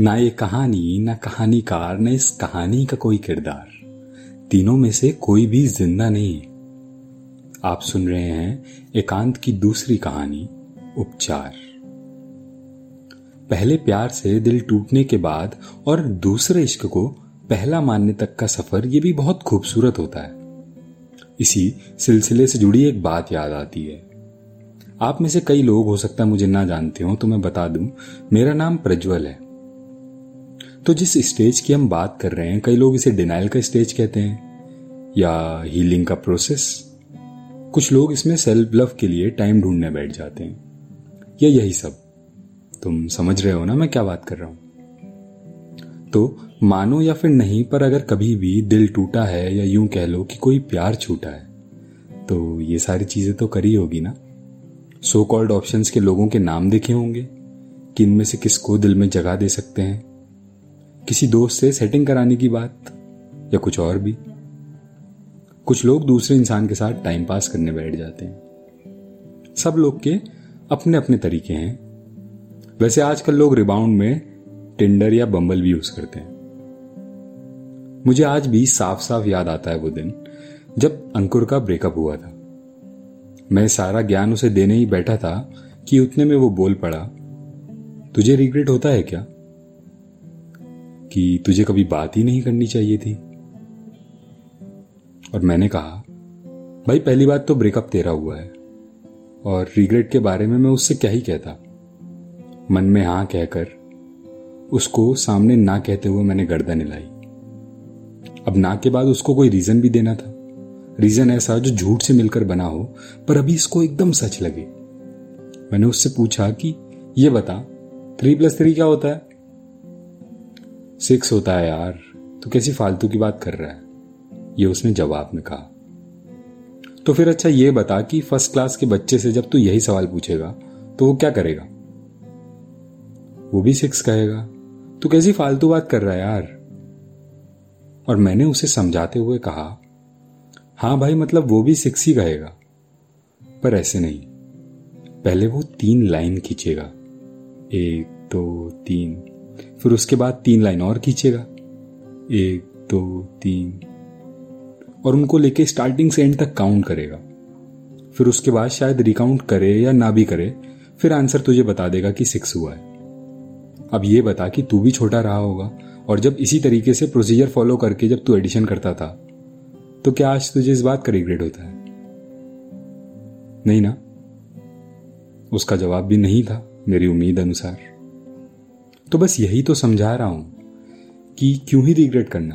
ना ये कहानी, ना कहानीकार, ना इस कहानी का कोई किरदार। तीनों में से कोई भी ज़िंदा नहीं है। आप सुन रहे हैं एकांत की दूसरी कहानी, उपचार। पहले प्यार से दिल टूटने के बाद और दूसरे इश्क को पहला मानने तक का सफ़र ये भी बहुत खूबसूरत होता है। इसी सिलसिले से जुड़ी एक बात याद आती है। आप में से कई लोग हो सकता है मुझे ना जानते हो तो मैं बता दूँ, मेरा नाम प्रज्वल है। तो जिस स्टेज की हम बात कर रहे हैं, कई लोग इसे डिनाइल का स्टेज कहते हैं, या हीलिंग का प्रोसेस कुछ लोग इसमें सेल्फ लव के लिए टाइम ढूँढने बैठ जाते हैं। या यही सब। तुम समझ रहे हो ना मैं क्या बात कर रहा हूँ? तो मानो या फिर नहीं, पर अगर कभी भी दिल टूटा है या यूँ कह लो कि कोई प्यार छूटा है तो ये सारी चीज़ें तो करी होगी ना। सो कॉल्ड ऑप्शंस के लोगों के नाम देखे होंगे कि इनमें से किसको दिल में जगह दे सकते हैं? किसी दोस्त से सेटिंग कराने की बात या कुछ और भी? कुछ लोग दूसरे इंसान के साथ टाइम पास करने बैठ जाते हैं। सब लोग के अपने अपने तरीके हैं। वैसे आजकल लोग रिबाउंड में टिंडर या बम्बल भी यूज़ करते हैं। मुझे आज भी साफ़ साफ़ याद आता है वो दिन, जब अंकुर का ब्रेकअप हुआ था। मैं सारा ज्ञान उसे देने ही बैठा था कि उतने में वो बोल पड़ा, तुझे रिग्रेट होता है क्या? कि तुझे कभी बात ही नहीं करनी चाहिए थी। और मैंने कहा, भाई, पहली बात तो ब्रेकअप तेरा हुआ है। और रिग्रेट के बारे में मैं उससे क्या ही कहता? मन में हाँ कहकर उसको सामने ना कहते हुए मैंने गर्दन हिलाई। अब ना के बाद उसको कोई रीजन भी देना था। रीजन ऐसा जो झूठ से मिलकर बना हो, पर अभी इसको एकदम सच लगे। मैंने उससे पूछा कि, ये बता थ्री प्लस थ्री क्या होता है? सिक्स होता है यार, तू कैसी फालतू की बात कर रहा है? ये उसने जवाब में कहा। तो फिर अच्छा ये बता कि फ़र्स्ट क्लास के बच्चे से जब तू यही सवाल पूछेगा तो वो क्या करेगा? वो भी सिक्स कहेगा, तू कैसी फालतू बात कर रहा है यार? और मैंने उसे समझाते हुए कहा, हाँ भाई मतलब वो भी सिक्स ही कहेगा। पर ऐसे नहीं, पहले वो तीन लाइन खींचेगा। एक, दो, तीन। फिर उसके बाद तीन लाइन और खींचेगा। एक, दो, तीन। और उनको लेके स्टार्टिंग से एंड तक काउंट करेगा। फिर उसके बाद शायद रिकाउंट करे या ना भी करे, फिर आंसर तुझे बता देगा कि सिक्स हुआ है। अब ये बता कि तू भी छोटा रहा होगा और जब इसी तरीके से प्रोसीजर फॉलो करके जब तू एडिशन करता था तो क्या आज तुझे इस बात का रिग्रेट होता है? नहीं ना? उसका जवाब भी नहीं था मेरी उम्मीद अनुसार। तो बस यही तो समझा रहा हूँ कि क्यों ही रिग्रेट करना।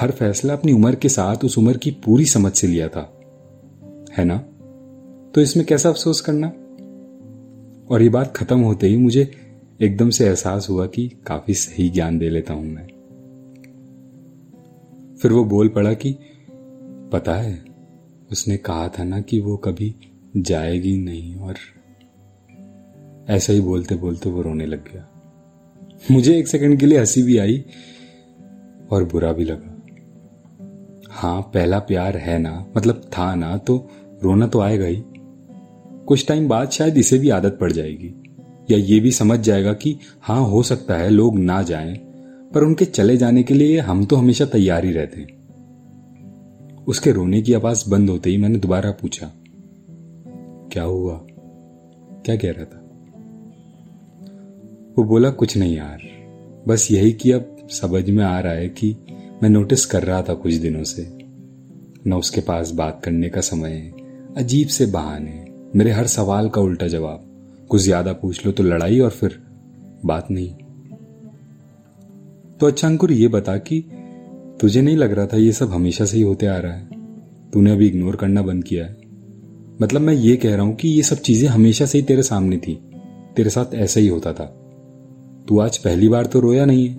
हर फैसला अपनी उम्र के साथ उस उम्र की पूरी समझ से लिया था। है ना? तो इसमें कैसा अफसोस करना? और ये बात खत्म होते ही मुझे एकदम से एहसास हुआ कि काफ़ी सही ज्ञान दे लेता हूँ मैं। फिर वो बोल पड़ा कि, पता है, उसने कहा था ना कि वो कभी जाएगी नहीं और ऐसा ही बोलते बोलते वो रोने लग गया। मुझे एक सेकंड के लिए हँसी भी आई और बुरा भी लगा। हाँ पहला प्यार है ना मतलब था ना तो रोना तो आएगा ही। कुछ टाइम बाद शायद इसे भी आदत पड़ जाएगी। या ये भी समझ जाएगा कि हाँ हो सकता है लोग ना जाएँ, पर उनके चले जाने के लिए हम तो हमेशा तैयार ही रहते उसके रोने की आवाज़ बंद होते ही मैंने दोबारा पूछा, क्या हुआ? क्या कह रहा था? वो बोला, कुछ नहीं यार। बस यही कि अब समझ में आ रहा है कि मैं नोटिस कर रहा था कुछ दिनों से। न उसके पास बात करने का समय है। अजीब से बहाने मेरे हर सवाल का उल्टा जवाब। कुछ ज़्यादा पूछ लो तो लड़ाई और फिर बात नहीं। तो अच्छा अंकुर ये बता कि तुझे नहीं लग रहा था ये सब हमेशा से ही होते आ रहा है? तूने अभी इग्नोर करना बंद किया है। मतलब मैं ये कह रहा हूँ कि ये सब चीज़ें हमेशा से ही तेरे सामने थी। तेरे साथ ऐसा ही होता था। तू आज पहली बार तो रोया नहीं है।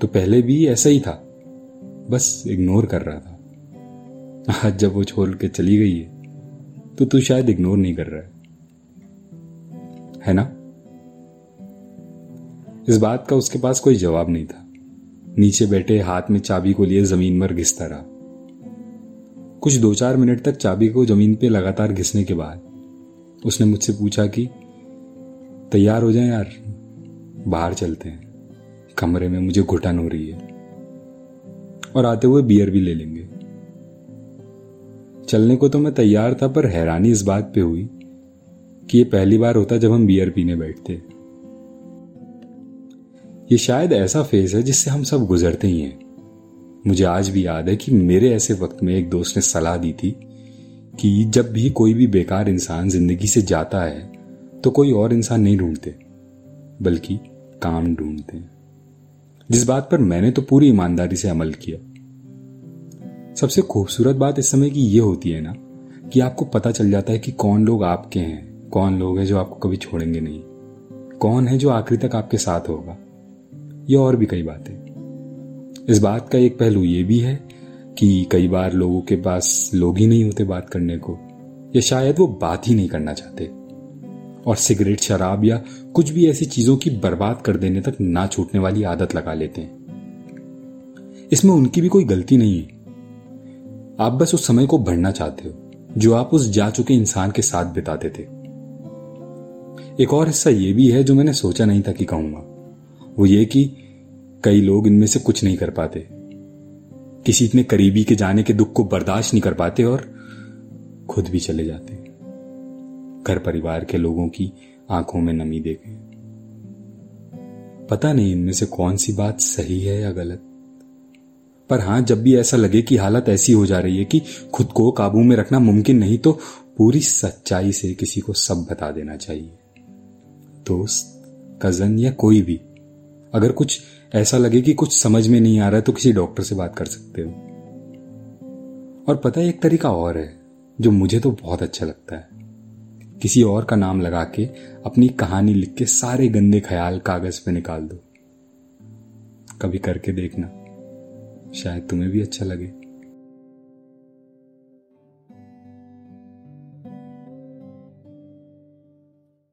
तो पहले भी ऐसा ही था। बस इग्नोर कर रहा था। आज जब वो छोड़ के चली गई है तो तू शायद इग्नोर नहीं कर रहा है। है ना? इस बात का उसके पास कोई जवाब नहीं था। नीचे बैठे हाथ में चाबी को लिए ज़मीन पर घिसता रहा। कुछ दो चार मिनट तक चाबी को ज़मीन पे लगातार घिसने के बाद, उसने मुझसे पूछा कि, तैयार हो जाए यार? बाहर चलते हैं। कमरे में मुझे घुटन हो रही है। और आते हुए बियर भी ले लेंगे। चलने को तो मैं तैयार था, पर हैरानी इस बात पे हुई कि ये पहली बार होता जब हम बियर पीने बैठते। ये शायद ऐसा फ़ेज़ है जिससे हम सब गुजरते ही हैं। मुझे आज भी याद है कि मेरे ऐसे वक्त में एक दोस्त ने सलाह दी थी कि जब भी कोई भी बेकार इंसान ज़िंदगी से जाता है तो कोई और इंसान नहीं ढूंढते। बल्कि काम ढूंढते हैं। जिस बात पर मैंने तो पूरी ईमानदारी से अमल किया। सबसे खूबसूरत बात इस समय की यह होती है ना, कि आपको पता चल जाता है कि कौन लोग आपके हैं, कौन लोग हैं जो आपको कभी छोड़ेंगे नहीं, कौन है जो आखिरी तक आपके साथ होगा। ये और भी कई बातें। इस बात का एक पहलू ये भी है कि कई बार लोगों के पास लोग ही नहीं होते बात करने को, या शायद वो बात ही नहीं करना चाहते। और सिगरेट, शराब या कुछ भी ऐसी चीज़ों की बर्बाद कर देने तक ना छूटने वाली आदत लगा लेते हैं। इसमें उनकी भी कोई गलती नहीं है। आप बस उस समय को भरना चाहते हो, जो आप उस जा चुके इंसान के साथ बिताते थे। एक और हिस्सा यह भी है जो मैंने सोचा नहीं था कि कहूँगा। वो ये कि कई लोग इनमें से कुछ नहीं कर पाते। किसी इतने करीबी के जाने के दुख को बर्दाश्त नहीं कर पाते और खुद भी चले जाते। घर परिवार के लोगों की आँखों में नमी देखे। पता नहीं इनमें से कौन सी बात सही है या गलत। पर हाँ, जब भी ऐसा लगे कि हालत ऐसी हो जा रही है कि खुद को काबू में रखना मुमकिन नहीं तो पूरी सच्चाई से किसी को सब बता देना चाहिए। दोस्त, कज़न या कोई भी, अगर कुछ ऐसा लगे कि कुछ समझ में नहीं आ रहा है तो किसी डॉक्टर से बात कर सकते हो। और पता है, एक तरीका और है, जो मुझे तो बहुत अच्छा लगता है। किसी और का नाम लगा के अपनी कहानी लिख के सारे गंदे ख्याल कागज़ पे निकाल दो। कभी करके देखना, शायद तुम्हें भी अच्छा लगे।